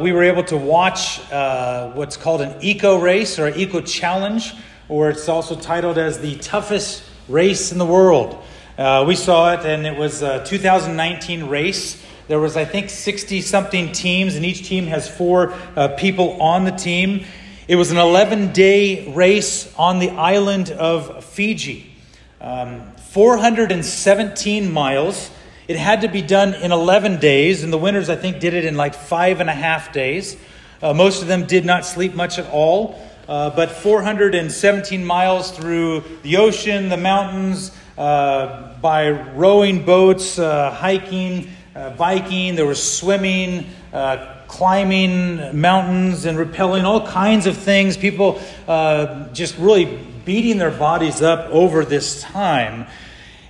We were able to watch uh, what's called an eco race or eco challenge, or it's also titled as the toughest race in the world. Uh, we saw it, and it was a 2019 race. There was, I think, 60 something teams, and each team has four uh, people on the team. It was an 11 day race on the island of Fiji, um, 417 miles. It had to be done in 11 days, and the winners, I think, did it in like five and a half days. Uh, most of them did not sleep much at all, uh, but 417 miles through the ocean, the mountains, uh, by rowing boats, uh, hiking, uh, biking, there was swimming, uh, climbing mountains, and rappelling, all kinds of things. People just really beating their bodies up over this time.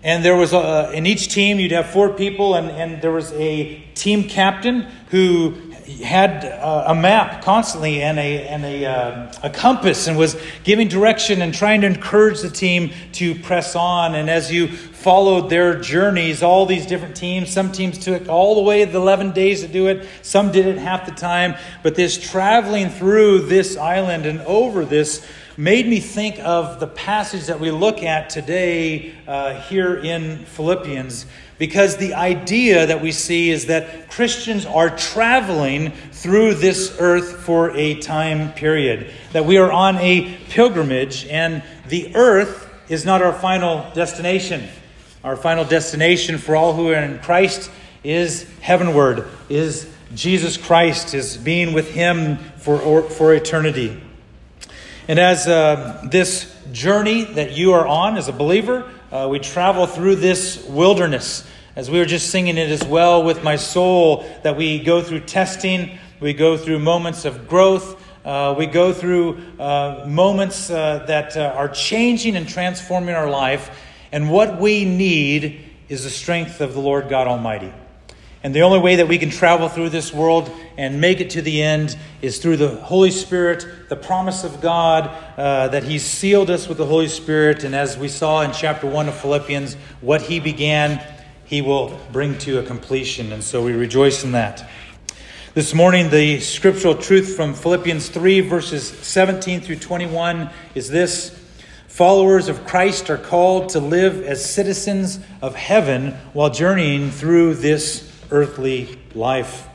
And there was a, in each team, you'd have four people, and, and there was a team captain who had a, a map constantly and a, and a, uh, a compass and was giving direction and trying to encourage the team to press on. And as you followed their journeys, all these different teams, some teams took all the way the 11 days to do it, some did it half the time. But this traveling through this island and over this made me think of the passage that we look at today uh, here in Philippians, because the idea that we see is that Christians are traveling through this earth for a time period, that we are on a pilgrimage, and the earth is not our final destination. Our final destination for all who are in Christ is heavenward, is Jesus Christ, is being with Him for, for eternity. And as uh, this journey that you are on as a believer, uh, we travel through this wilderness. As we were just singing it as well with my soul, that we go through testing, we go through moments of growth, uh, we go through uh, moments uh, that uh, are changing and transforming our life. And what we need is the strength of the Lord God Almighty. And the only way that we can travel through this world and make it to the end is through the Holy Spirit, the promise of God uh, that He's sealed us with the Holy Spirit. And as we saw in chapter 1 of Philippians, what He began, He will bring to a completion. And so we rejoice in that. This morning, the scriptural truth from Philippians 3, verses 17 through 21 is this Followers of Christ are called to live as citizens of heaven while journeying through this earthly life.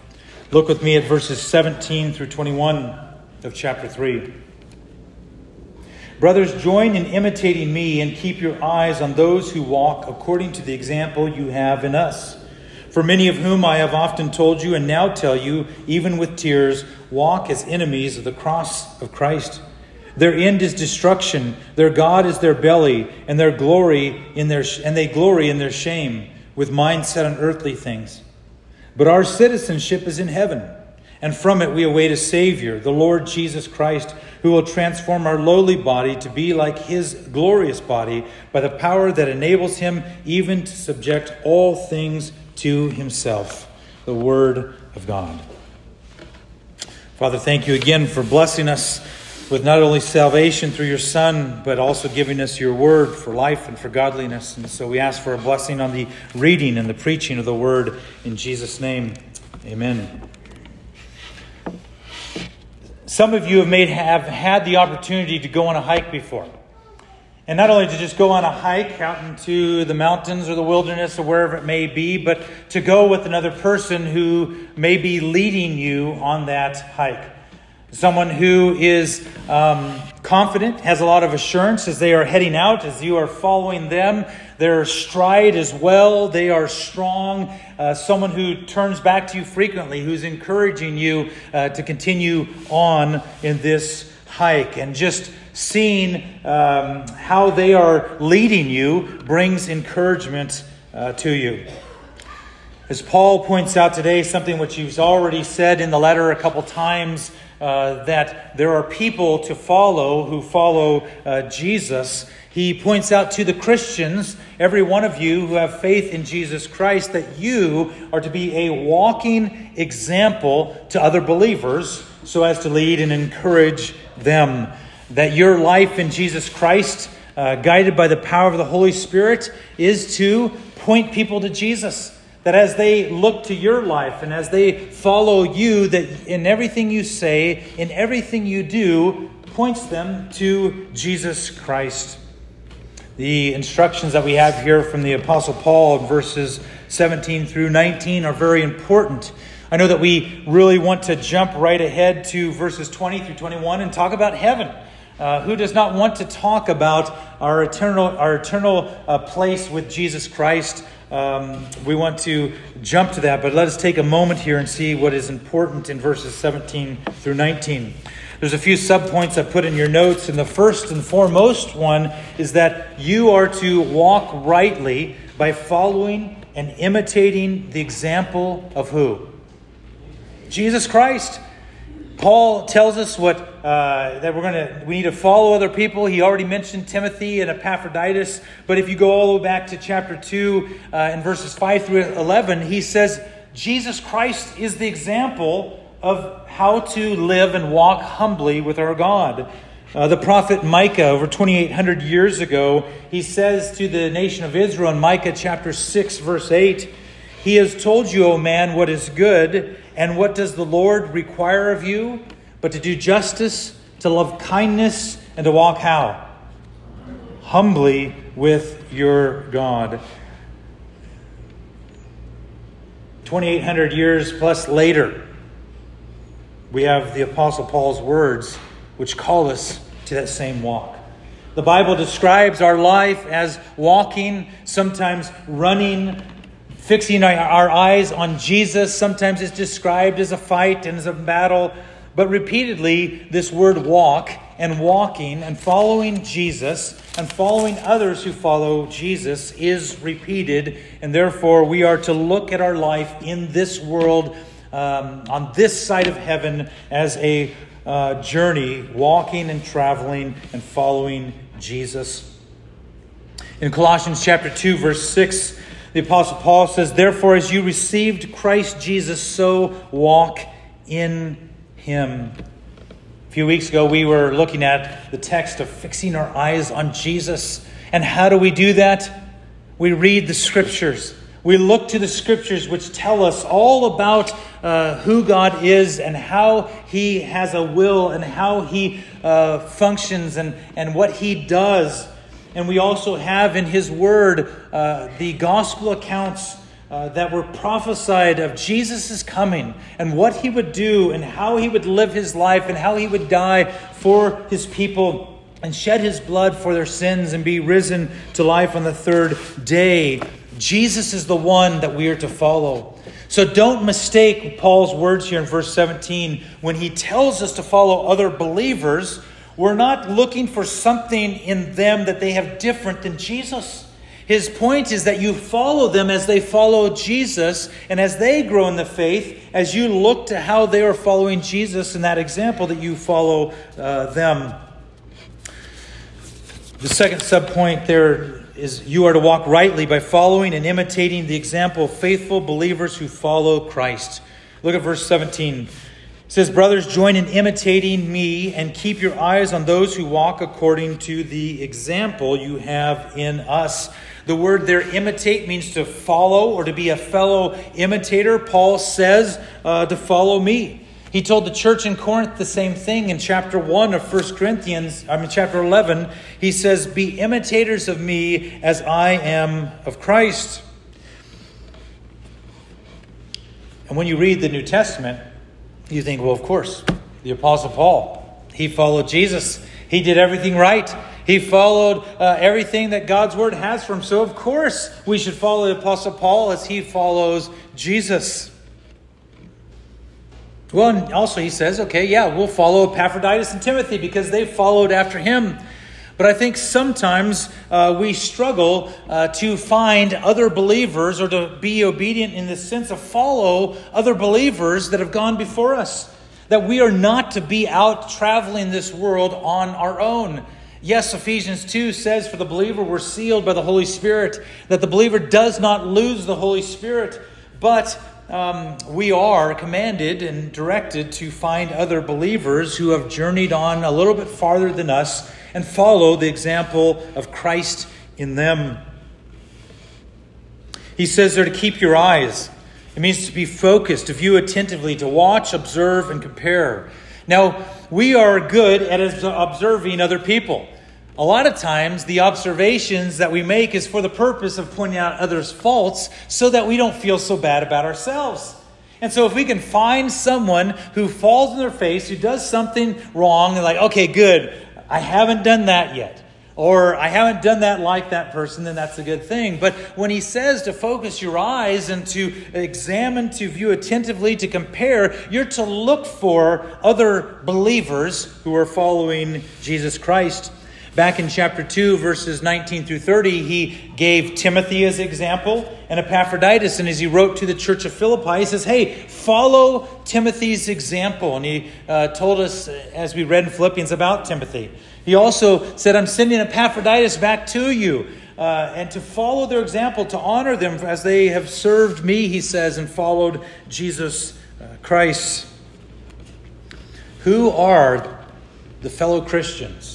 Look with me at verses 17 through 21 of chapter 3. Brothers, join in imitating me and keep your eyes on those who walk according to the example you have in us. For many of whom I have often told you and now tell you, even with tears, walk as enemies of the cross of Christ. Their end is destruction, their God is their belly, and their glory in their and they glory in their shame, with mind set on earthly things. But our citizenship is in heaven, and from it we await a Savior, the Lord Jesus Christ, who will transform our lowly body to be like his glorious body by the power that enables him even to subject all things to himself. The Word of God. Father, thank you again for blessing us with not only salvation through your Son, but also giving us your word for life and for godliness. And so we ask for a blessing on the reading and the preaching of the word in Jesus' name. Amen. Some of you have, made, have had the opportunity to go on a hike before. And not only to just go on a hike out into the mountains or the wilderness or wherever it may be, but to go with another person who may be leading you on that hike. Someone who is um, confident, has a lot of assurance as they are heading out, as you are following them. Their stride as well, they are strong. Uh, someone who turns back to you frequently, who's encouraging you uh, to continue on in this hike. And just seeing um, how they are leading you brings encouragement uh, to you. As Paul points out today, something which he's already said in the letter a couple times uh, that there are people to follow who follow uh, Jesus. He points out to the Christians, every one of you who have faith in Jesus Christ, that you are to be a walking example to other believers so as to lead and encourage them. That your life in Jesus Christ, uh, guided by the power of the Holy Spirit, is to point people to Jesus That as they look to your life and as they follow you, that in everything you say, in everything you do, points them to Jesus Christ. The instructions that we have here from the Apostle Paul in verses 17 through 19 are very important. I know that we really want to jump right ahead to verses 20 through 21 and talk about heaven. Uh, who does not want to talk about our eternal, our eternal uh, place with Jesus Christ? Um, we want to jump to that, but let us take a moment here and see what is important in verses 17 through 19. There's a few subpoints I put in your notes, and the first and foremost one is that you are to walk rightly by following and imitating the example of who? Jesus Christ. Paul tells us what uh, that we're to we need to follow other people. He already mentioned Timothy and Epaphroditus, but if you go all the way back to chapter two uh, in verses five through eleven, he says Jesus Christ is the example of how to live and walk humbly with our God. Uh, the prophet Micah, over 2,800 years ago, he says to the nation of Israel in Micah chapter 6, verse 8, He has told you, O man, what is good, and what does the Lord require of you? But to do justice, to love kindness, and to walk how? Humbly with your God. 2,800 years plus later, we have the Apostle Paul's words which call us to that same walk. The Bible describes our life as walking, sometimes running, fixing our eyes on Jesus. Sometimes it's described as a fight and as a battle. But repeatedly, this word walk and walking and following Jesus and following others who follow Jesus is repeated. And therefore, we are to look at our life in this world, um, on this side of heaven, as a uh, journey, walking and traveling and following Jesus. In Colossians chapter 2, verse 6, the Apostle Paul says, Therefore, as you received Christ Jesus, so walk in him. A few weeks ago, we were looking at the text of fixing our eyes on Jesus. And how do we do that? We read the scriptures. We look to the scriptures which tell us all about uh, who God is and how He has a will and how He uh, functions and, and what He does. And we also have in His Word uh, the gospel accounts uh, that were prophesied of Jesus' coming and what He would do and how He would live His life and how He would die for His people and shed His blood for their sins and be risen to life on the third day. Jesus is the one that we are to follow. So don't mistake Paul's words here in verse 17 when he tells us to follow other believers. We're not looking for something in them that they have different than Jesus. His point is that you follow them as they follow Jesus, and as they grow in the faith, as you look to how they are following Jesus in that example, that you follow uh, them. The second subpoint there is you are to walk rightly by following and imitating the example of faithful believers who follow Christ. Look at verse 17. Says, Brothers, join in imitating me and keep your eyes on those who walk according to the example you have in us. The word there, imitate, means to follow or to be a fellow imitator. Paul says uh, to follow me. He told the church in Corinth the same thing in chapter 1 of 1 Corinthians, I mean, chapter 11. He says, Be imitators of me as I am of Christ. And when you read the New Testament, you think, well, of course, the Apostle Paul, he followed Jesus. He did everything right. He followed uh, everything that God's word has for him. So, of course, we should follow the Apostle Paul as he follows Jesus. Well, and also he says, okay, yeah, we'll follow Epaphroditus and Timothy because they followed after him. But I think sometimes uh, we struggle uh, to find other believers or to be obedient in the sense of follow other believers that have gone before us. That we are not to be out traveling this world on our own. Yes, Ephesians 2 says, For the believer we're sealed by the Holy Spirit, that the believer does not lose the Holy Spirit, but um, we are commanded and directed to find other believers who have journeyed on a little bit farther than us and follow the example of Christ in them. He says there to keep your eyes. It means to be focused, to view attentively, to watch, observe, and compare. Now, we are good at observing other people. A lot of times, the observations that we make is for the purpose of pointing out others' faults so that we don't feel so bad about ourselves. And so, if we can find someone who falls in their face, who does something wrong, and like, okay, good, I haven't done that yet or I haven't done that like that person, then that's a good thing. But when he says to focus your eyes and to examine, to view attentively, to compare, you're to look for other believers who are following Jesus Christ. Back in chapter 2, verses 19 through 30, he gave Timothy as example and Epaphroditus. And as he wrote to the church of Philippi, he says, Hey, follow Timothy's example. And he uh, told us, as we read in Philippians, about Timothy. He also said, I'm sending Epaphroditus back to you. Uh, and to follow their example, to honor them as they have served me, he says, and followed Jesus uh, Christ. Who are the fellow Christians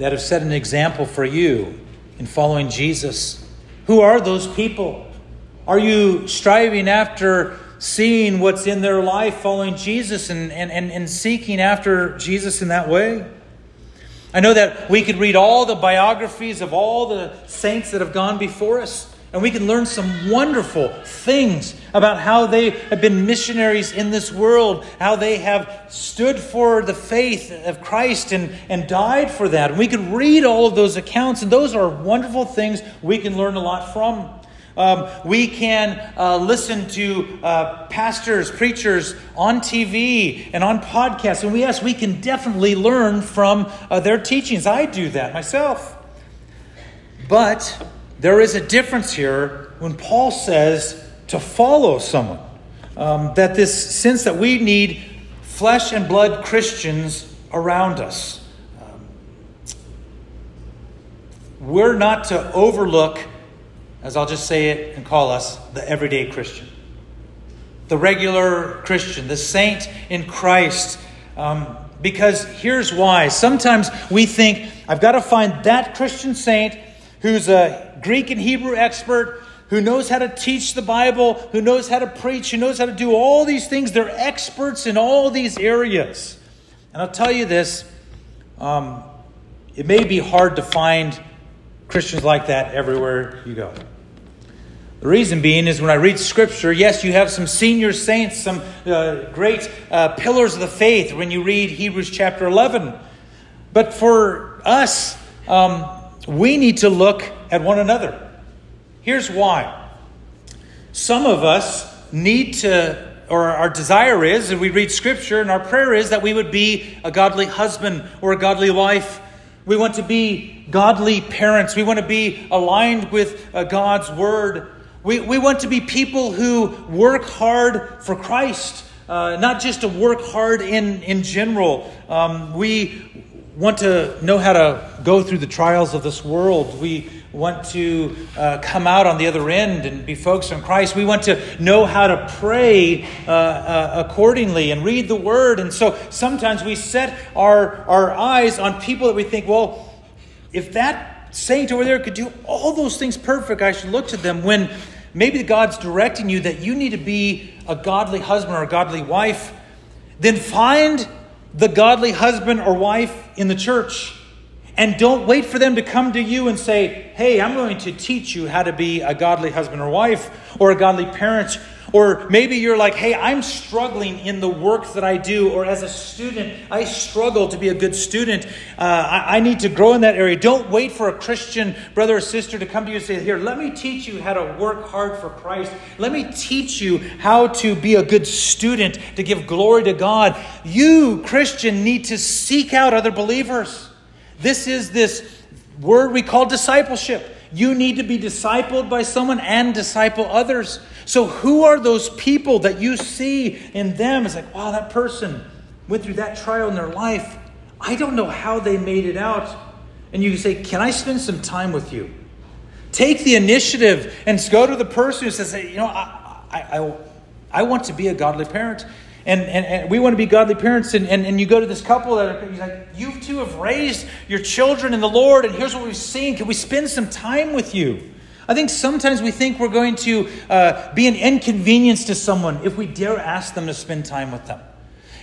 that have set an example for you in following Jesus? Who are those people? Are you striving after seeing what's in their life following Jesus and, and, and, and seeking after Jesus in that way? I know that we could read all the biographies of all the saints that have gone before us, and we can learn some wonderful things about how they have been missionaries in this world, how they have stood for the faith of Christ and, and died for that. And we can read all of those accounts, and those are wonderful things we can learn a lot from. Um, we can uh, listen to uh, pastors, preachers on TV and on podcasts. And we, yes, we can definitely learn from uh, their teachings. I do that myself. But there is a difference here when Paul says to follow someone. Um, that this sense that we need flesh and blood Christians around us. Um, we're not to overlook as I'll just say it and call us, the everyday Christian. The regular Christian, the saint in Christ. Um, because here's why. Sometimes we think, I've got to find that Christian saint who's a Greek and Hebrew expert, who knows how to teach the Bible, who knows how to preach, who knows how to do all these things. They're experts in all these areas. And I'll tell you this um, it may be hard to find Christians like that everywhere you go. The reason being is when I read Scripture, yes, you have some senior saints, some uh, great uh, pillars of the faith when you read Hebrews chapter 11. But for us, um, we need to look at one another. Here's why. Some of us need to, or our desire is, and we read Scripture, and our prayer is that we would be a godly husband or a godly wife we want to be godly parents. We want to be aligned with uh, God's word. We, we want to be people who work hard for Christ, uh, not just to work hard in, in general. Um, we want to know how to go through the trials of this world. We want to uh, come out on the other end and be focused on Christ. We want to know how to pray uh, uh, accordingly and read the Word. And so sometimes we set our, our eyes on people that we think, well, if that saint over there could do all those things perfect, I should look to them. When maybe God's directing you that you need to be a godly husband or a godly wife, then find the godly husband or wife in the church and don't wait for them to come to you and say, Hey, I'm going to teach you how to be a godly husband or wife or a godly parent. Or maybe you're like, Hey, I'm struggling in the work that I do. Or as a student, I struggle to be a good student. Uh, I, I need to grow in that area. Don't wait for a Christian brother or sister to come to you and say, Here, let me teach you how to work hard for Christ. Let me teach you how to be a good student, to give glory to God. You, Christian, need to seek out other believers. This is this word we call discipleship. You need to be discipled by someone and disciple others. So, who are those people that you see in them? It's like, wow, that person went through that trial in their life. I don't know how they made it out. And you say, Can I spend some time with you? Take the initiative and go to the person who says, You know, I, I, I, I want to be a godly parent. And, and, and, we want to be godly parents, and, and, and you go to this couple that are like, you two have raised your children in the Lord, and here's what we've seen. Can we spend some time with you? I think sometimes we think we're going to uh, be an inconvenience to someone if we dare ask them to spend time with them.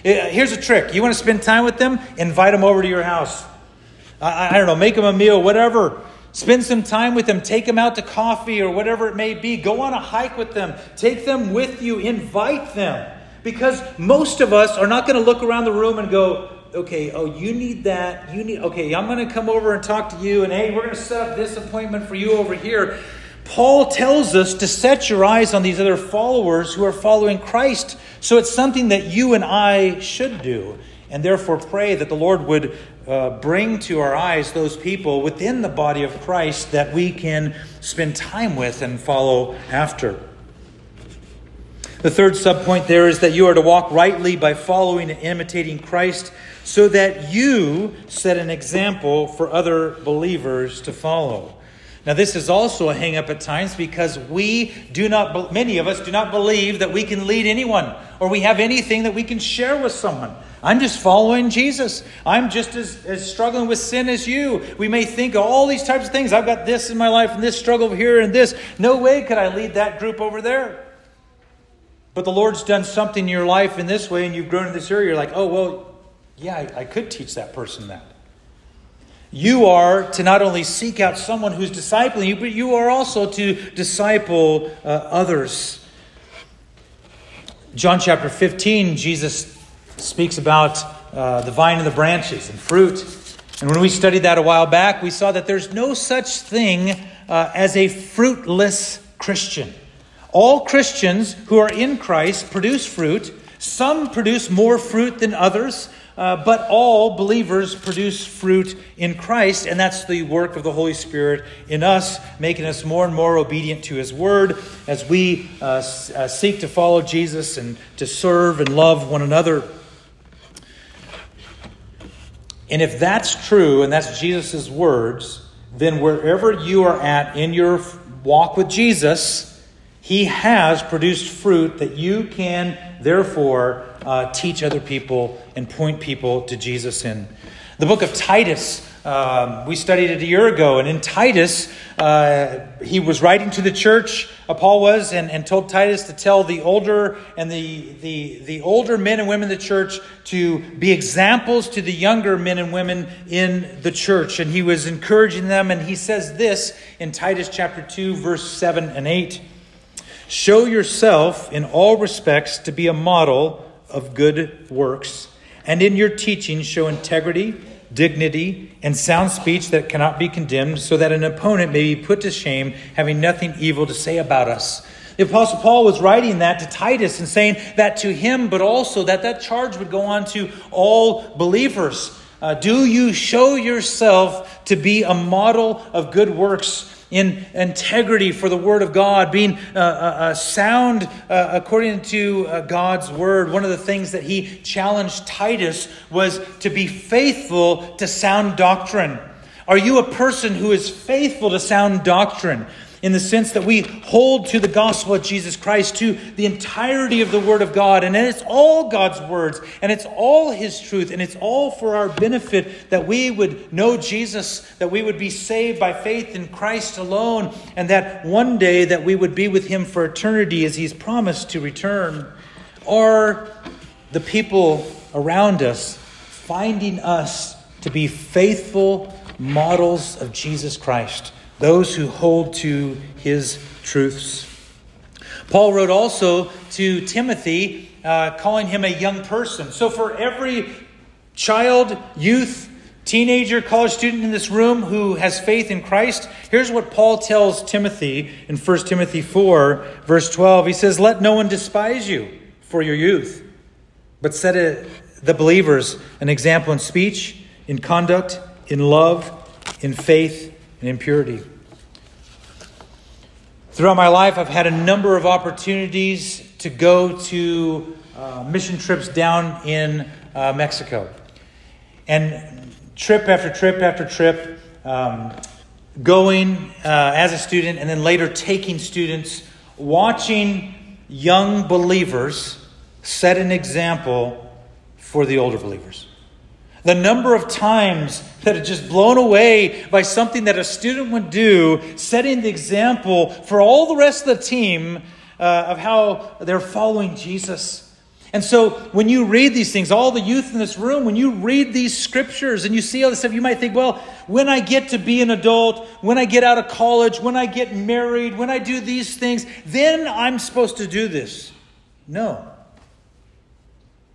Uh, here's a trick you want to spend time with them? Invite them over to your house. I, I don't know, make them a meal, whatever. Spend some time with them. Take them out to coffee or whatever it may be. Go on a hike with them. Take them with you. Invite them. Because most of us are not going to look around the room and go, okay, oh, you need that. You need, okay, I'm going to come over and talk to you, and hey, we're going to set up this appointment for you over here. Paul tells us to set your eyes on these other followers who are following Christ. So it's something that you and I should do. And therefore, pray that the Lord would uh, bring to our eyes those people within the body of Christ that we can spend time with and follow after. The third subpoint there is that you are to walk rightly by following and imitating Christ so that you set an example for other believers to follow. Now, this is also a hangup at times because we do not, many of us do not believe that we can lead anyone or we have anything that we can share with someone. I'm just following Jesus. I'm just as, as struggling with sin as you. We may think of all these types of things. I've got this in my life and this struggle here and this. No way could I lead that group over there. But the Lord's done something in your life in this way and you've grown in this area. You're like, oh, well, yeah, I, I could teach that person that. You are to not only seek out someone who's discipling you, but you are also to disciple uh, others. John chapter 15, Jesus speaks about uh, the vine and the branches and fruit. And when we studied that a while back, we saw that there's no such thing uh, as a fruitless Christian. All Christians who are in Christ produce fruit. Some produce more fruit than others, uh, but all believers produce fruit in Christ, and that's the work of the Holy Spirit in us, making us more and more obedient to His Word as we uh, uh, seek to follow Jesus and to serve and love one another. And if that's true, and that's Jesus' words, then wherever you are at in your walk with Jesus, he has produced fruit that you can, therefore, uh, teach other people and point people to Jesus in. The book of Titus, um, we studied it a year ago, and in Titus, uh, he was writing to the church, uh, Paul was, and, and told Titus to tell the older and the, the, the older men and women in the church to be examples to the younger men and women in the church. And he was encouraging them, and he says this in Titus chapter 2, verse 7 and 8. Show yourself in all respects to be a model of good works, and in your teaching show integrity, dignity, and sound speech that cannot be condemned, so that an opponent may be put to shame, having nothing evil to say about us. The Apostle Paul was writing that to Titus and saying that to him, but also that that charge would go on to all believers. Uh, do you show yourself to be a model of good works? in integrity for the Word of God, being uh, uh, uh, sound uh, according to uh, God's Word. One of the things that he challenged Titus was to be faithful to sound doctrine. Are you a person who is faithful to sound doctrine? In the sense that we hold to the gospel of Jesus Christ, to the entirety of the Word of God. And it's all God's words, and it's all His truth, and it's all for our benefit that we would know Jesus, that we would be saved by faith in Christ alone, and that one day that we would be with Him for eternity as He's promised to return. Are the people around us finding us to be faithful models of Jesus Christ? Those who hold to his truths. Paul wrote also to Timothy, uh, calling him a young person. So, for every child, youth, teenager, college student in this room who has faith in Christ, here's what Paul tells Timothy in 1 Timothy 4, verse 12. He says, Let no one despise you for your youth, but set a, the believers an example in speech, in conduct, in love, in faith, and impurity. Throughout my life, I've had a number of opportunities to go to uh, mission trips down in uh, Mexico. And trip after trip after trip, um, going uh, as a student and then later taking students, watching young believers set an example for the older believers. The number of times that are just blown away by something that a student would do, setting the example for all the rest of the team uh, of how they're following Jesus. And so when you read these things, all the youth in this room, when you read these scriptures and you see all this stuff, you might think, well, when I get to be an adult, when I get out of college, when I get married, when I do these things, then I'm supposed to do this. No.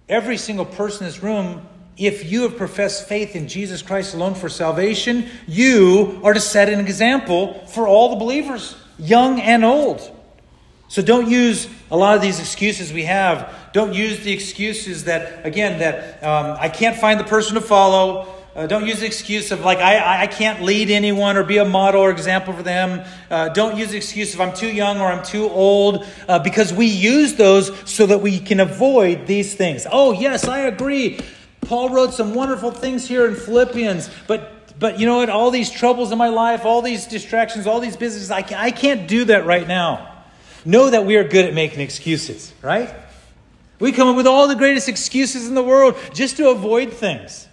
Every single person in this room, if you have professed faith in Jesus Christ alone for salvation, you are to set an example for all the believers, young and old. So don't use a lot of these excuses we have. Don't use the excuses that, again, that um, I can't find the person to follow. Uh, don't use the excuse of like I, I can't lead anyone or be a model or example for them. Uh, don't use the excuse of I'm too young or I'm too old uh, because we use those so that we can avoid these things. Oh yes, I agree. Paul wrote some wonderful things here in Philippians, but but you know what? All these troubles in my life, all these distractions, all these businesses, I, I can't do that right now. Know that we are good at making excuses, right? We come up with all the greatest excuses in the world just to avoid things,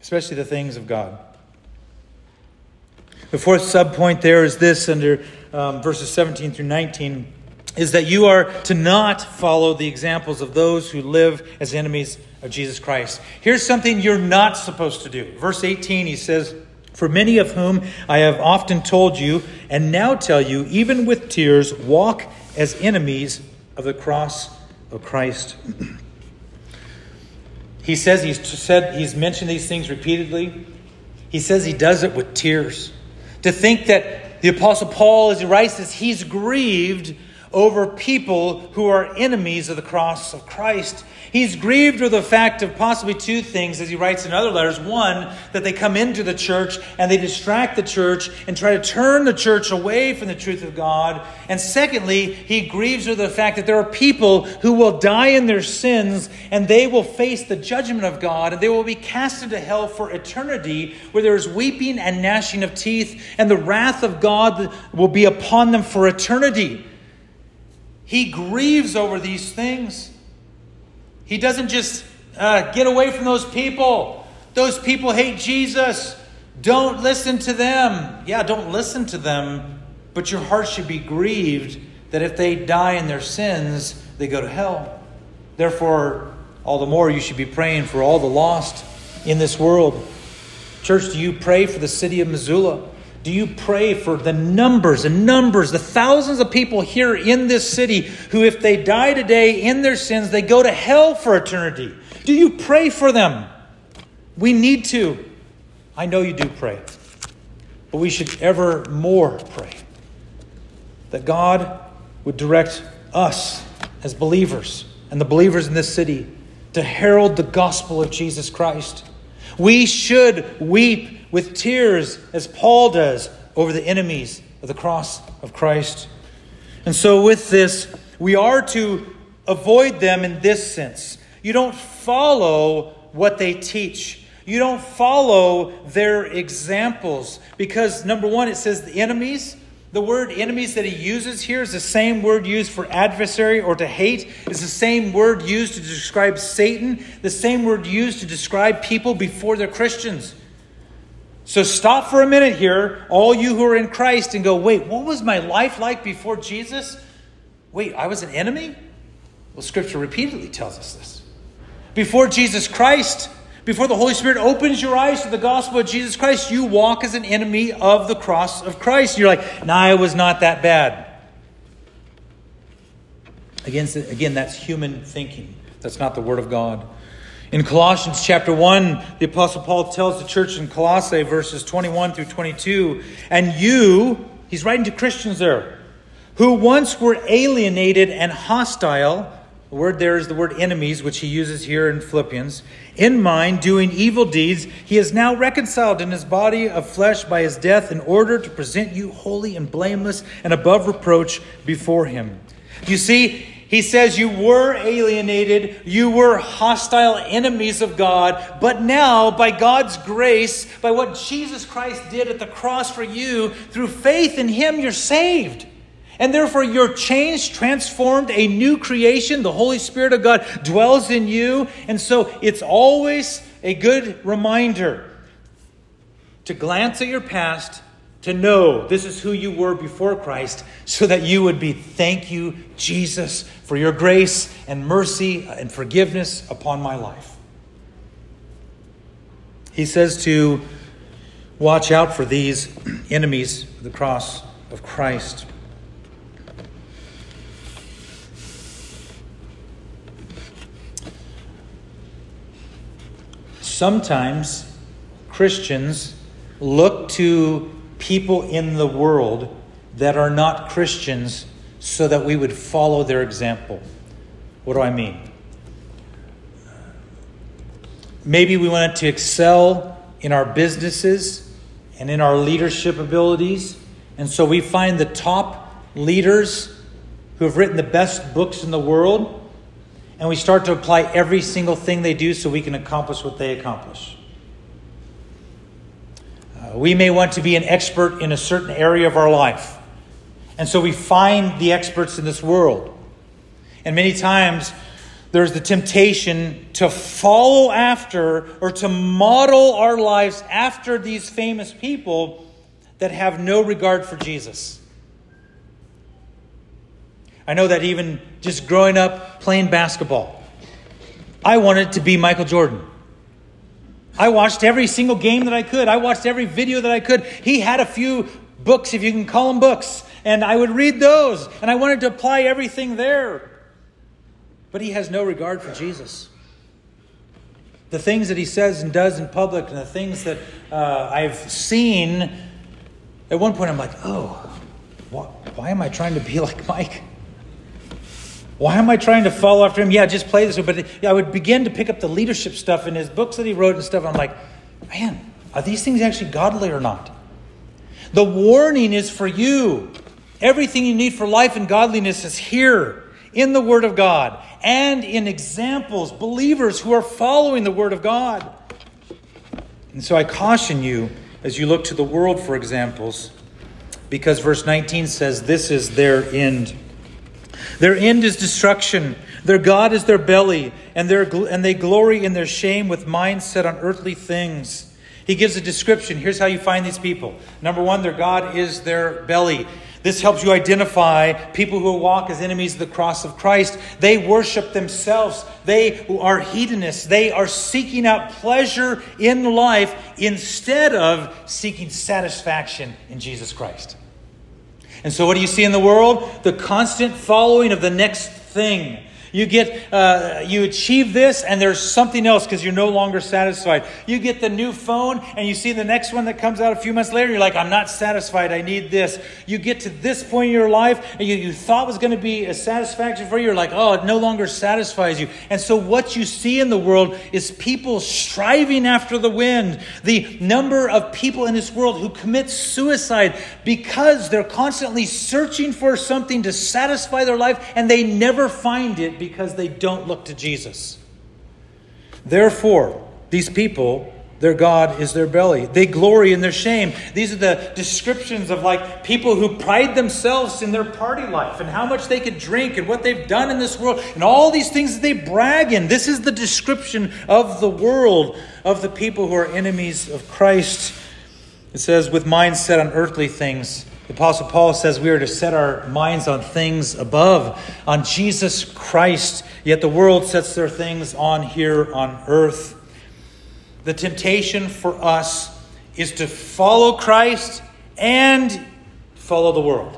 especially the things of God. The fourth subpoint there is this under um, verses 17 through 19 is that you are to not follow the examples of those who live as enemies of Jesus Christ. Here's something you're not supposed to do. Verse 18, he says, for many of whom I have often told you, and now tell you, even with tears, walk as enemies of the cross of Christ. he says he's said he's mentioned these things repeatedly. He says he does it with tears. To think that the Apostle Paul, as he writes this, he's grieved over people who are enemies of the cross of Christ. He's grieved with the fact of possibly two things as he writes in other letters. One, that they come into the church and they distract the church and try to turn the church away from the truth of God. And secondly, he grieves with the fact that there are people who will die in their sins and they will face the judgment of God and they will be cast into hell for eternity where there is weeping and gnashing of teeth and the wrath of God will be upon them for eternity. He grieves over these things. He doesn't just uh, get away from those people. Those people hate Jesus. Don't listen to them. Yeah, don't listen to them, but your heart should be grieved that if they die in their sins, they go to hell. Therefore, all the more you should be praying for all the lost in this world. Church, do you pray for the city of Missoula? Do you pray for the numbers and numbers, the thousands of people here in this city who, if they die today in their sins, they go to hell for eternity? Do you pray for them? We need to. I know you do pray. But we should ever more pray that God would direct us as believers and the believers in this city to herald the gospel of Jesus Christ. We should weep with tears, as Paul does, over the enemies of the cross of Christ. And so, with this, we are to avoid them in this sense. You don't follow what they teach. You don't follow their examples because, number one, it says the enemies. The word enemies that he uses here is the same word used for adversary or to hate. It's the same word used to describe Satan, the same word used to describe people before they're Christians. So stop for a minute here, all you who are in Christ, and go, wait, what was my life like before Jesus? Wait, I was an enemy? Well, Scripture repeatedly tells us this. Before Jesus Christ, before the Holy Spirit opens your eyes to the gospel of Jesus Christ, you walk as an enemy of the cross of Christ. You're like, nah, was not that bad. Again, again, that's human thinking. That's not the Word of God. In Colossians chapter 1, the Apostle Paul tells the church in Colossae, verses 21 through 22, and you, he's writing to Christians there, who once were alienated and hostile, the word there is the word enemies, which he uses here in Philippians, in mind, doing evil deeds, he is now reconciled in his body of flesh by his death in order to present you holy and blameless and above reproach before him. You see, he says, You were alienated, you were hostile enemies of God, but now, by God's grace, by what Jesus Christ did at the cross for you, through faith in Him, you're saved. And therefore, you're changed, transformed, a new creation. The Holy Spirit of God dwells in you. And so, it's always a good reminder to glance at your past, to know this is who you were before Christ, so that you would be, thank you, Jesus, for your grace and mercy and forgiveness upon my life. He says to watch out for these enemies of the cross of Christ. Sometimes Christians look to people in the world that are not Christians so that we would follow their example. What do I mean? Maybe we wanted to excel in our businesses and in our leadership abilities, and so we find the top leaders who have written the best books in the world and we start to apply every single thing they do so we can accomplish what they accomplish. We may want to be an expert in a certain area of our life. And so we find the experts in this world. And many times there's the temptation to follow after or to model our lives after these famous people that have no regard for Jesus. I know that even just growing up playing basketball, I wanted to be Michael Jordan. I watched every single game that I could. I watched every video that I could. He had a few books, if you can call them books, and I would read those, and I wanted to apply everything there. But he has no regard for Jesus. The things that he says and does in public, and the things that uh, I've seen, at one point I'm like, oh, why, why am I trying to be like Mike? Why am I trying to follow after him? Yeah, just play this. But I would begin to pick up the leadership stuff in his books that he wrote and stuff. I'm like, man, are these things actually godly or not? The warning is for you. Everything you need for life and godliness is here in the Word of God and in examples, believers who are following the Word of God. And so I caution you as you look to the world for examples, because verse 19 says, This is their end. Their end is destruction. Their God is their belly, and, their, and they glory in their shame with minds set on earthly things. He gives a description. Here's how you find these people. Number one, their God is their belly. This helps you identify people who walk as enemies of the cross of Christ. They worship themselves. They are hedonists. They are seeking out pleasure in life instead of seeking satisfaction in Jesus Christ. And so, what do you see in the world? The constant following of the next thing. You get, uh, you achieve this, and there's something else because you're no longer satisfied. You get the new phone, and you see the next one that comes out a few months later. You're like, I'm not satisfied. I need this. You get to this point in your life, and you, you thought was going to be a satisfaction for you. You're like, oh, it no longer satisfies you. And so, what you see in the world is people striving after the wind. The number of people in this world who commit suicide because they're constantly searching for something to satisfy their life, and they never find it because they don't look to Jesus. Therefore, these people, their God is their belly. They glory in their shame. These are the descriptions of like people who pride themselves in their party life and how much they could drink and what they've done in this world and all these things that they brag in. This is the description of the world of the people who are enemies of Christ. It says, with minds set on earthly things the Apostle Paul says we are to set our minds on things above, on Jesus Christ, yet the world sets their things on here on earth. The temptation for us is to follow Christ and follow the world,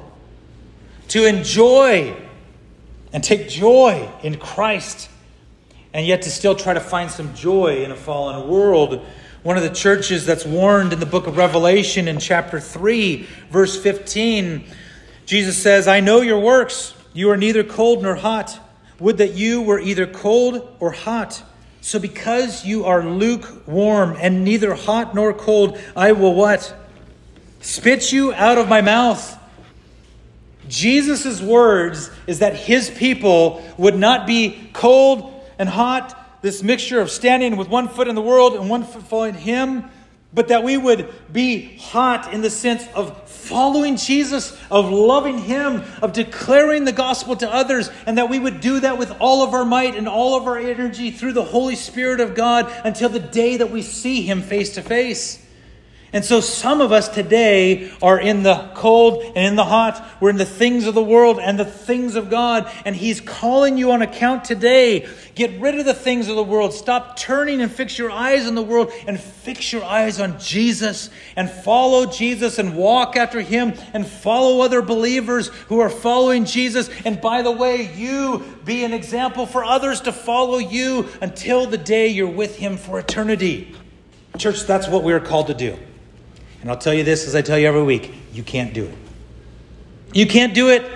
to enjoy and take joy in Christ, and yet to still try to find some joy in a fallen world one of the churches that's warned in the book of Revelation in chapter 3, verse 15, Jesus says, I know your works. You are neither cold nor hot. Would that you were either cold or hot. So because you are lukewarm and neither hot nor cold, I will what? Spit you out of my mouth. Jesus' words is that his people would not be cold and hot this mixture of standing with one foot in the world and one foot following Him, but that we would be hot in the sense of following Jesus, of loving Him, of declaring the gospel to others, and that we would do that with all of our might and all of our energy through the Holy Spirit of God until the day that we see Him face to face. And so some of us today are in the cold and in the hot. We're in the things of the world and the things of God. And He's calling you on account today. Get rid of the things of the world. Stop turning and fix your eyes on the world and fix your eyes on Jesus and follow Jesus and walk after Him and follow other believers who are following Jesus. And by the way, you be an example for others to follow you until the day you're with Him for eternity. Church, that's what we are called to do. And I'll tell you this as I tell you every week you can't do it. You can't do it.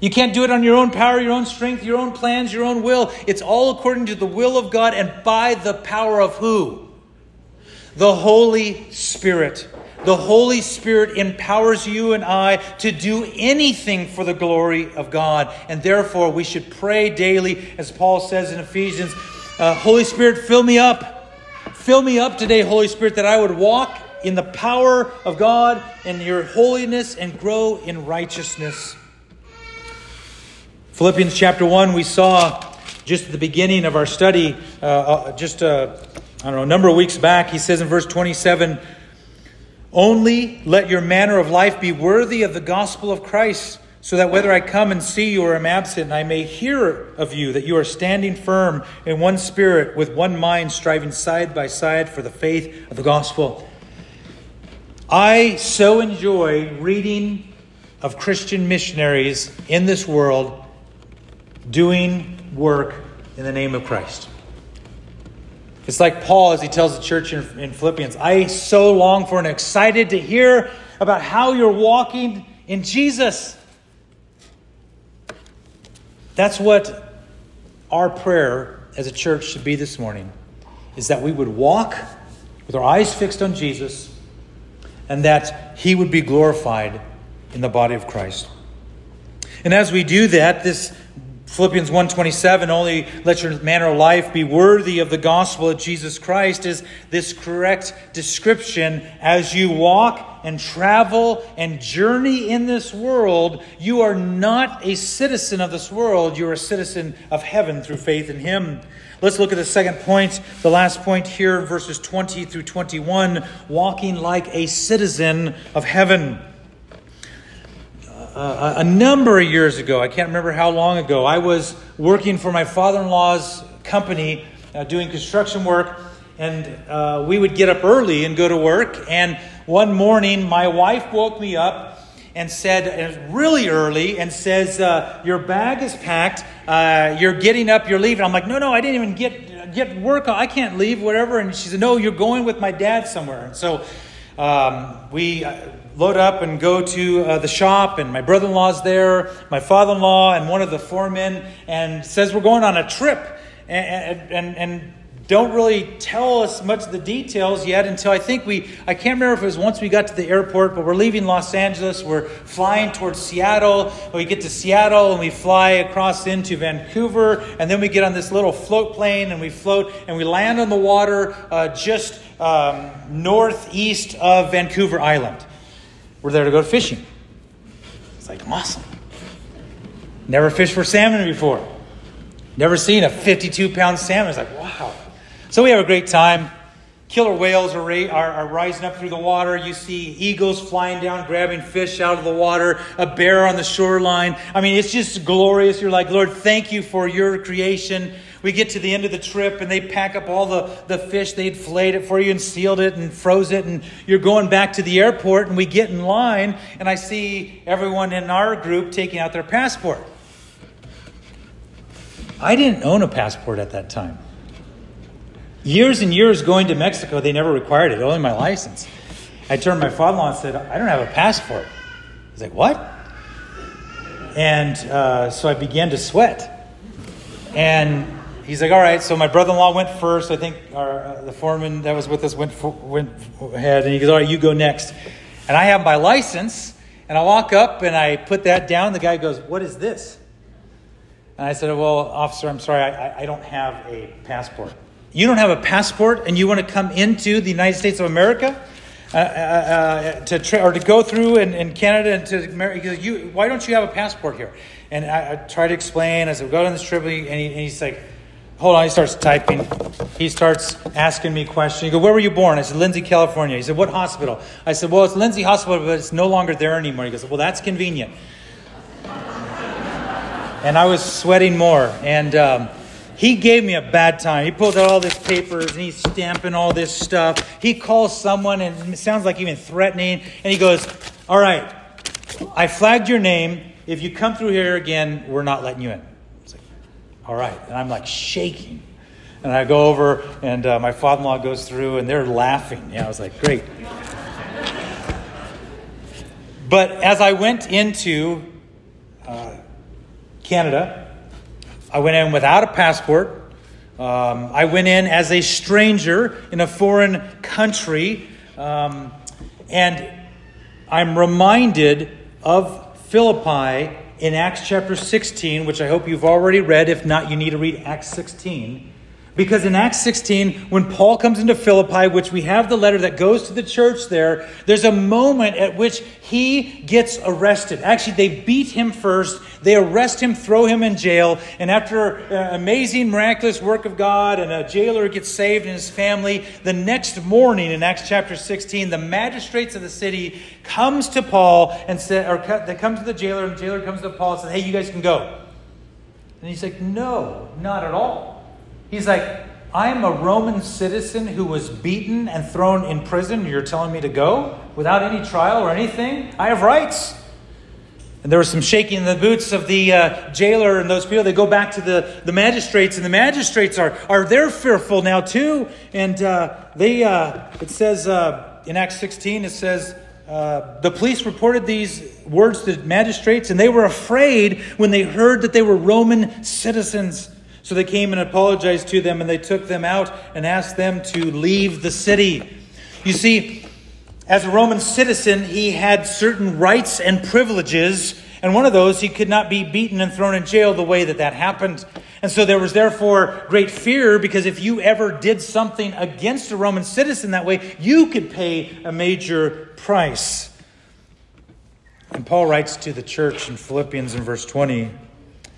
You can't do it on your own power, your own strength, your own plans, your own will. It's all according to the will of God and by the power of who? The Holy Spirit. The Holy Spirit empowers you and I to do anything for the glory of God. And therefore, we should pray daily, as Paul says in Ephesians uh, Holy Spirit, fill me up. Fill me up today, Holy Spirit, that I would walk in the power of God and your holiness and grow in righteousness. Philippians chapter 1, we saw just at the beginning of our study, uh, uh, just uh, I don't know, a number of weeks back, he says in verse 27 Only let your manner of life be worthy of the gospel of Christ, so that whether I come and see you or am absent, I may hear of you that you are standing firm in one spirit, with one mind, striving side by side for the faith of the gospel I so enjoy reading of Christian missionaries in this world doing work in the name of Christ. It's like Paul as he tells the church in, in Philippians I so long for and excited to hear about how you're walking in Jesus. That's what our prayer as a church should be this morning is that we would walk with our eyes fixed on Jesus and that he would be glorified in the body of Christ. And as we do that, this Philippians 1:27 only let your manner of life be worthy of the gospel of Jesus Christ is this correct description. As you walk and travel and journey in this world you are not a citizen of this world. You're a citizen of heaven through faith in him Let's look at the second point, the last point here, verses 20 through 21 walking like a citizen of heaven. Uh, a number of years ago, I can't remember how long ago, I was working for my father in law's company uh, doing construction work, and uh, we would get up early and go to work. And one morning, my wife woke me up and said, really early, and says, uh, Your bag is packed. Uh, you're getting up, you're leaving. I'm like, No, no, I didn't even get, get work. I can't leave, whatever. And she said, No, you're going with my dad somewhere. And so um, we uh, load up and go to uh, the shop, and my brother in law's there, my father in law, and one of the foremen, and says, We're going on a trip. And, and, and don't really tell us much of the details yet until I think we, I can't remember if it was once we got to the airport, but we're leaving Los Angeles. We're flying towards Seattle. We get to Seattle and we fly across into Vancouver. And then we get on this little float plane and we float and we land on the water uh, just um, northeast of Vancouver Island. We're there to go fishing. It's like awesome. Never fished for salmon before. Never seen a 52 pound salmon. It's like, wow. So we have a great time. Killer whales are, are, are, rising up through the water. You see eagles flying down, grabbing fish out of the water, a bear on the shoreline. I mean, it's just glorious. You're like, Lord, thank you for your creation. We get to the end of the trip and they pack up all the, the fish. They'd filleted it for you and sealed it and froze it. And you're going back to the airport and we get in line and I see everyone in our group taking out their passport. I didn't own a passport at that time. Years and years going to Mexico, they never required it, only my license. I turned to my father in law and said, I don't have a passport. He's like, What? And uh, so I began to sweat. And he's like, All right. So my brother in law went first. I think our, uh, the foreman that was with us went, for, went ahead. And he goes, All right, you go next. And I have my license. And I walk up and I put that down. The guy goes, What is this? And I said, Well, officer, I'm sorry, I, I don't have a passport. You don't have a passport and you want to come into the United States of America? uh, uh, uh, to tra- or to go through in, in Canada and to. He you, why don't you have a passport here? And I, I try to explain. I said, go on this trip, and, he, and he's like, hold on. He starts typing. He starts asking me questions. He goes, where were you born? I said, Lindsay, California. He said, what hospital? I said, well, it's Lindsay Hospital, but it's no longer there anymore. He goes, well, that's convenient. and I was sweating more. And um, he gave me a bad time. He pulls out all these papers and he's stamping all this stuff. He calls someone and it sounds like even threatening. And he goes, All right, I flagged your name. If you come through here again, we're not letting you in. It's like, All right. And I'm like shaking. And I go over and uh, my father in law goes through and they're laughing. Yeah, I was like, Great. But as I went into uh, Canada, I went in without a passport. Um, I went in as a stranger in a foreign country. Um, and I'm reminded of Philippi in Acts chapter 16, which I hope you've already read. If not, you need to read Acts 16. Because in Acts 16, when Paul comes into Philippi, which we have the letter that goes to the church there, there's a moment at which he gets arrested. Actually, they beat him first, they arrest him, throw him in jail, and after an amazing, miraculous work of God, and a jailer gets saved and his family, the next morning in Acts chapter 16, the magistrates of the city comes to Paul and say, or they come to the jailer, and the jailer comes to Paul and says, Hey, you guys can go. And he's like, No, not at all. He's like, I'm a Roman citizen who was beaten and thrown in prison. You're telling me to go without any trial or anything? I have rights. And there was some shaking in the boots of the uh, jailer and those people. They go back to the, the magistrates, and the magistrates are, are they're fearful now too. And uh, they, uh, it says uh, in Acts 16, it says, uh, the police reported these words to magistrates, and they were afraid when they heard that they were Roman citizens. So they came and apologized to them, and they took them out and asked them to leave the city. You see, as a Roman citizen, he had certain rights and privileges, and one of those, he could not be beaten and thrown in jail the way that that happened. And so there was therefore great fear because if you ever did something against a Roman citizen that way, you could pay a major price. And Paul writes to the church in Philippians in verse 20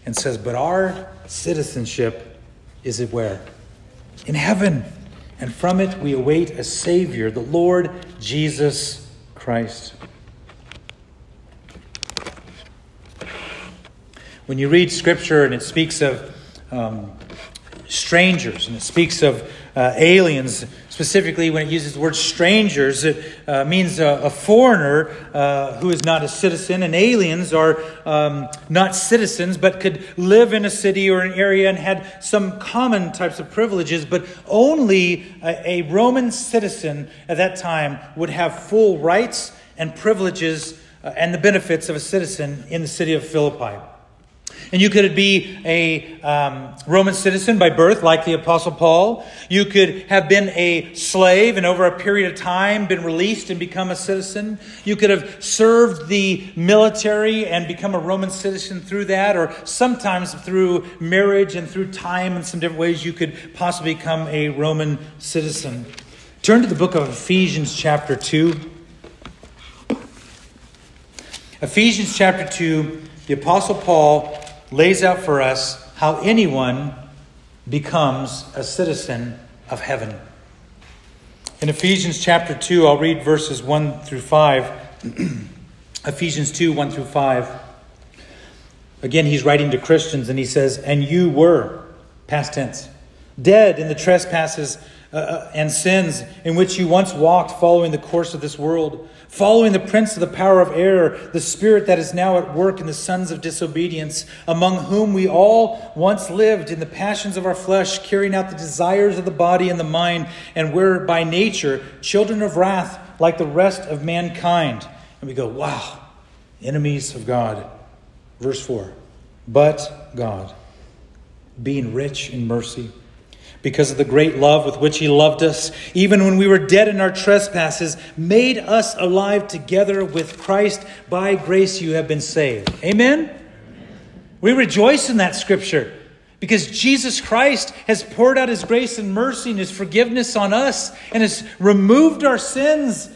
and says, But our citizenship is it where? In heaven. And from it we await a Savior, the Lord Jesus Christ. When you read Scripture and it speaks of um, strangers and it speaks of uh, aliens, specifically when it uses the word strangers, it uh, means a, a foreigner uh, who is not a citizen, and aliens are um, not citizens but could live in a city or an area and had some common types of privileges, but only a, a Roman citizen at that time would have full rights and privileges uh, and the benefits of a citizen in the city of Philippi. And you could be a um, Roman citizen by birth, like the Apostle Paul. You could have been a slave and over a period of time been released and become a citizen. You could have served the military and become a Roman citizen through that, or sometimes through marriage and through time in some different ways, you could possibly become a Roman citizen. Turn to the book of Ephesians, chapter 2. Ephesians chapter 2, the Apostle Paul lays out for us how anyone becomes a citizen of heaven. In Ephesians chapter 2, I'll read verses 1 through 5. Ephesians 2, 1 through 5. Again, he's writing to Christians and he says, And you were, past tense, dead in the trespasses uh, uh, and sins in which you once walked, following the course of this world, following the prince of the power of error, the spirit that is now at work in the sons of disobedience, among whom we all once lived in the passions of our flesh, carrying out the desires of the body and the mind, and were by nature children of wrath like the rest of mankind. And we go, wow, enemies of God. Verse 4 But God, being rich in mercy, because of the great love with which he loved us, even when we were dead in our trespasses, made us alive together with Christ. By grace you have been saved. Amen? We rejoice in that scripture because Jesus Christ has poured out his grace and mercy and his forgiveness on us and has removed our sins.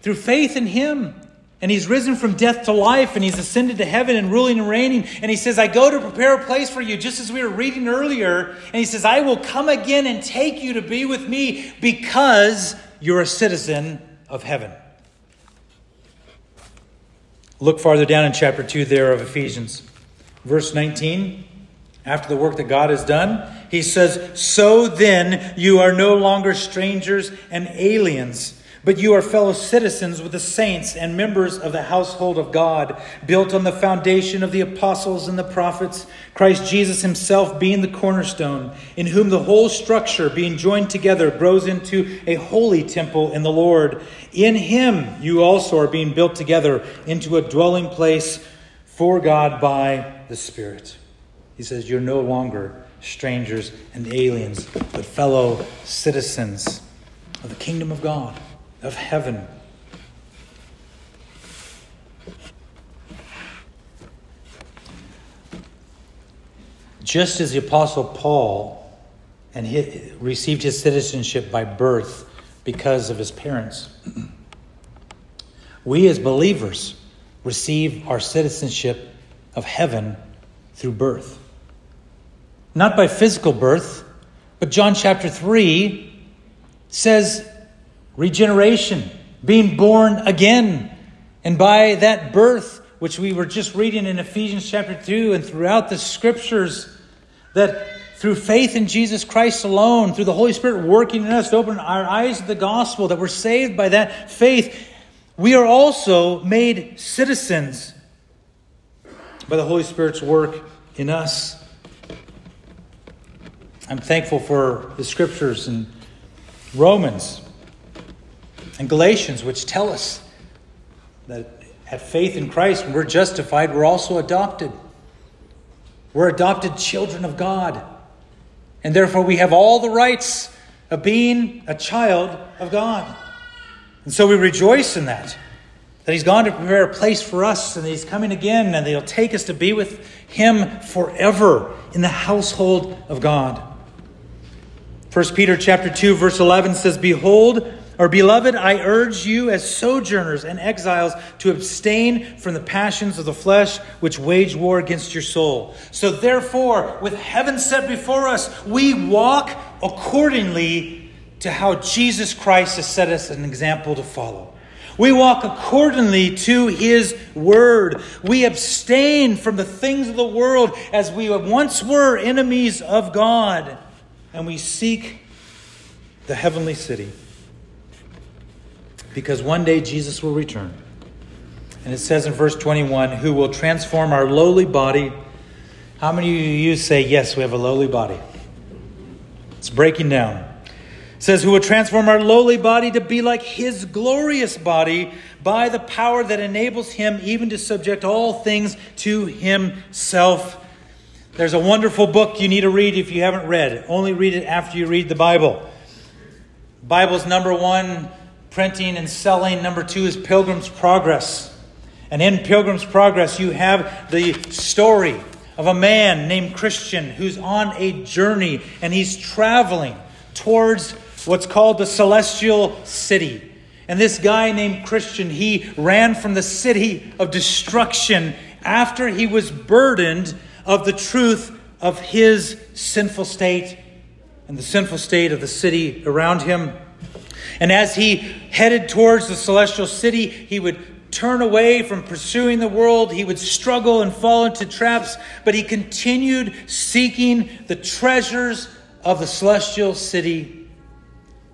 through faith in him. And he's risen from death to life, and he's ascended to heaven and ruling and reigning. And he says, I go to prepare a place for you, just as we were reading earlier. And he says, I will come again and take you to be with me because you're a citizen of heaven. Look farther down in chapter 2 there of Ephesians. Verse 19, after the work that God has done, he says, So then you are no longer strangers and aliens but you are fellow citizens with the saints and members of the household of God, built on the foundation of the apostles and the prophets, Christ Jesus himself being the cornerstone, in whom the whole structure, being joined together, grows into a holy temple in the Lord. In him you also are being built together into a dwelling place for God by the Spirit. He says, You're no longer strangers and aliens, but fellow citizens of the kingdom of God of heaven. Just as the Apostle Paul and he received his citizenship by birth because of his parents, we as believers receive our citizenship of heaven through birth. Not by physical birth, but John chapter 3 says regeneration, being born again. And by that birth, which we were just reading in Ephesians chapter 2 and throughout the scriptures, that through faith in Jesus Christ alone, through the Holy Spirit working in us to open our eyes to the gospel, that we're saved by that faith, we are also made citizens by the Holy Spirit's work in us. I'm thankful for the scriptures in Romans and Galatians, which tell us that at faith in Christ, when we're justified, we're also adopted. We're adopted children of God. And therefore, we have all the rights of being a child of God. And so we rejoice in that. That He's gone to prepare a place for us, and He's coming again, and He'll take us to be with Him forever in the household of God. 1 Peter chapter 2, verse 11 says, Behold, or, beloved, I urge you as sojourners and exiles to abstain from the passions of the flesh which wage war against your soul. So, therefore, with heaven set before us, we walk accordingly to how Jesus Christ has set us an example to follow. We walk accordingly to his word. We abstain from the things of the world as we once were enemies of God, and we seek the heavenly city because one day Jesus will return. And it says in verse 21 who will transform our lowly body. How many of you say, Yes, we have a lowly body? It's breaking down. It says, Who will transform our lowly body to be like his glorious body by the power that enables him even to subject all things to himself. There's a wonderful book you need to read if you haven't read. Only read it after you read the Bible. Bible's number one printing and selling. Number two is Pilgrim's Progress. And in Pilgrim's Progress, you have the story of a man named Christian who's on a journey and he's traveling towards what's called the celestial city. And this guy named Christian, he ran from the city of destruction after he was burdened of the truth of his sinful state and the sinful state of the city around him. And as he headed towards the celestial city, he would turn away from pursuing the world. He would struggle and fall into traps, but he continued seeking the treasures of the celestial city.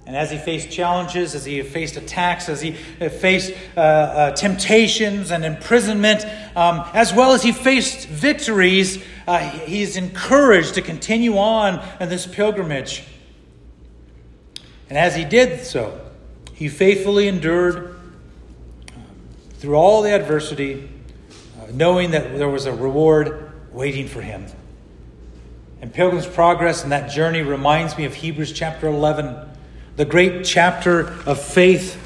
And as he faced challenges, as he faced attacks, as he faced uh, uh, temptations and imprisonment, um, as well as he faced victories, uh, he's encouraged to continue on in this pilgrimage. And as he did so, he faithfully endured through all the adversity, uh, knowing that there was a reward waiting for him. And Pilgrim's Progress and that journey reminds me of Hebrews chapter 11, the great chapter of faith.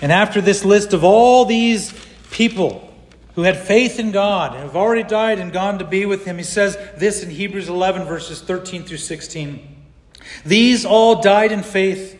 And after this list of all these people who had faith in God and have already died and gone to be with him, he says this in Hebrews 11, verses 13 through 16. These all died in faith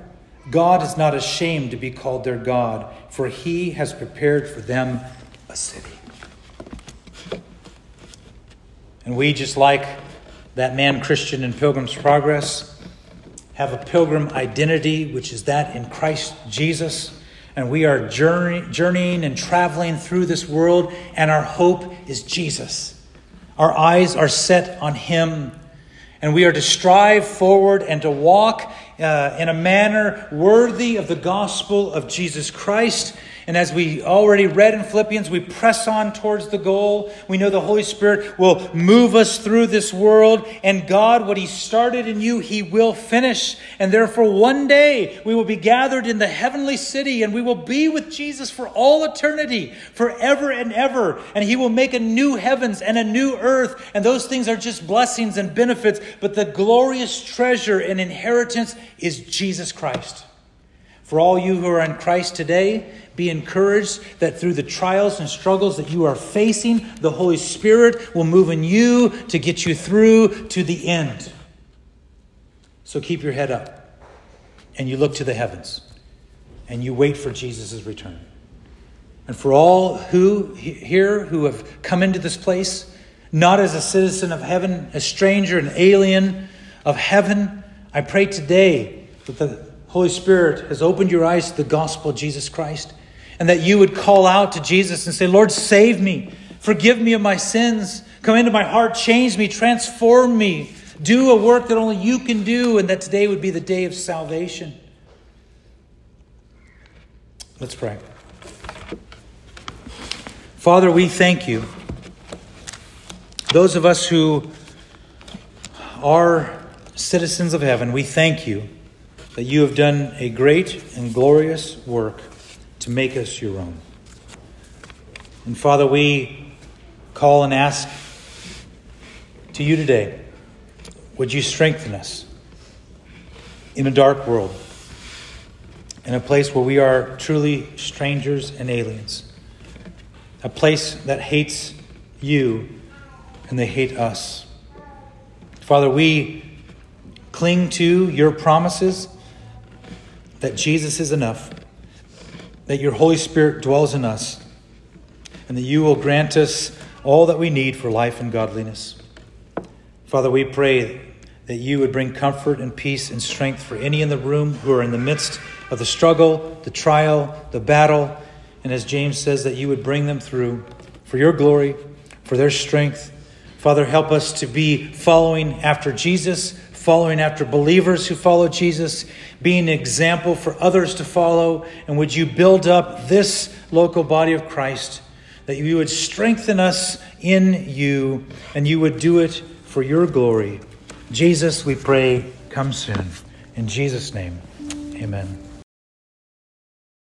God is not ashamed to be called their God, for he has prepared for them a city. And we, just like that man Christian in Pilgrim's Progress, have a pilgrim identity, which is that in Christ Jesus. And we are journey, journeying and traveling through this world, and our hope is Jesus. Our eyes are set on Him, and we are to strive forward and to walk uh, in a manner worthy of the gospel of Jesus Christ and as we already read in Philippians, we press on towards the goal. We know the Holy Spirit will move us through this world. And God, what He started in you, He will finish. And therefore, one day we will be gathered in the heavenly city and we will be with Jesus for all eternity, forever and ever. And He will make a new heavens and a new earth. And those things are just blessings and benefits. But the glorious treasure and inheritance is Jesus Christ. For all you who are in Christ today, be encouraged that through the trials and struggles that you are facing, the Holy Spirit will move in you to get you through to the end. So keep your head up and you look to the heavens and you wait for Jesus' return. And for all who here who have come into this place, not as a citizen of heaven, a stranger, an alien of heaven, I pray today that the Holy Spirit has opened your eyes to the gospel of Jesus Christ, and that you would call out to Jesus and say, Lord, save me, forgive me of my sins, come into my heart, change me, transform me, do a work that only you can do, and that today would be the day of salvation. Let's pray. Father, we thank you. Those of us who are citizens of heaven, we thank you that you have done a great and glorious work to make us your own. And Father, we call and ask to you today would you strengthen us in a dark world, in a place where we are truly strangers and aliens, a place that hates you and they hate us. Father, we cling to your promises that Jesus is enough, that your Holy Spirit dwells in us, and that you will grant us all that we need for life and godliness. Father, we pray that you would bring comfort and peace and strength for any in the room who are in the midst of the struggle, the trial, the battle, and as James says, that you would bring them through for your glory, for their strength. Father, help us to be following after Jesus, following after believers who follow Jesus, being an example for others to follow. And would you build up this local body of Christ, that you would strengthen us in you, and you would do it for your glory. Jesus, we pray, come soon. In Jesus' name, amen.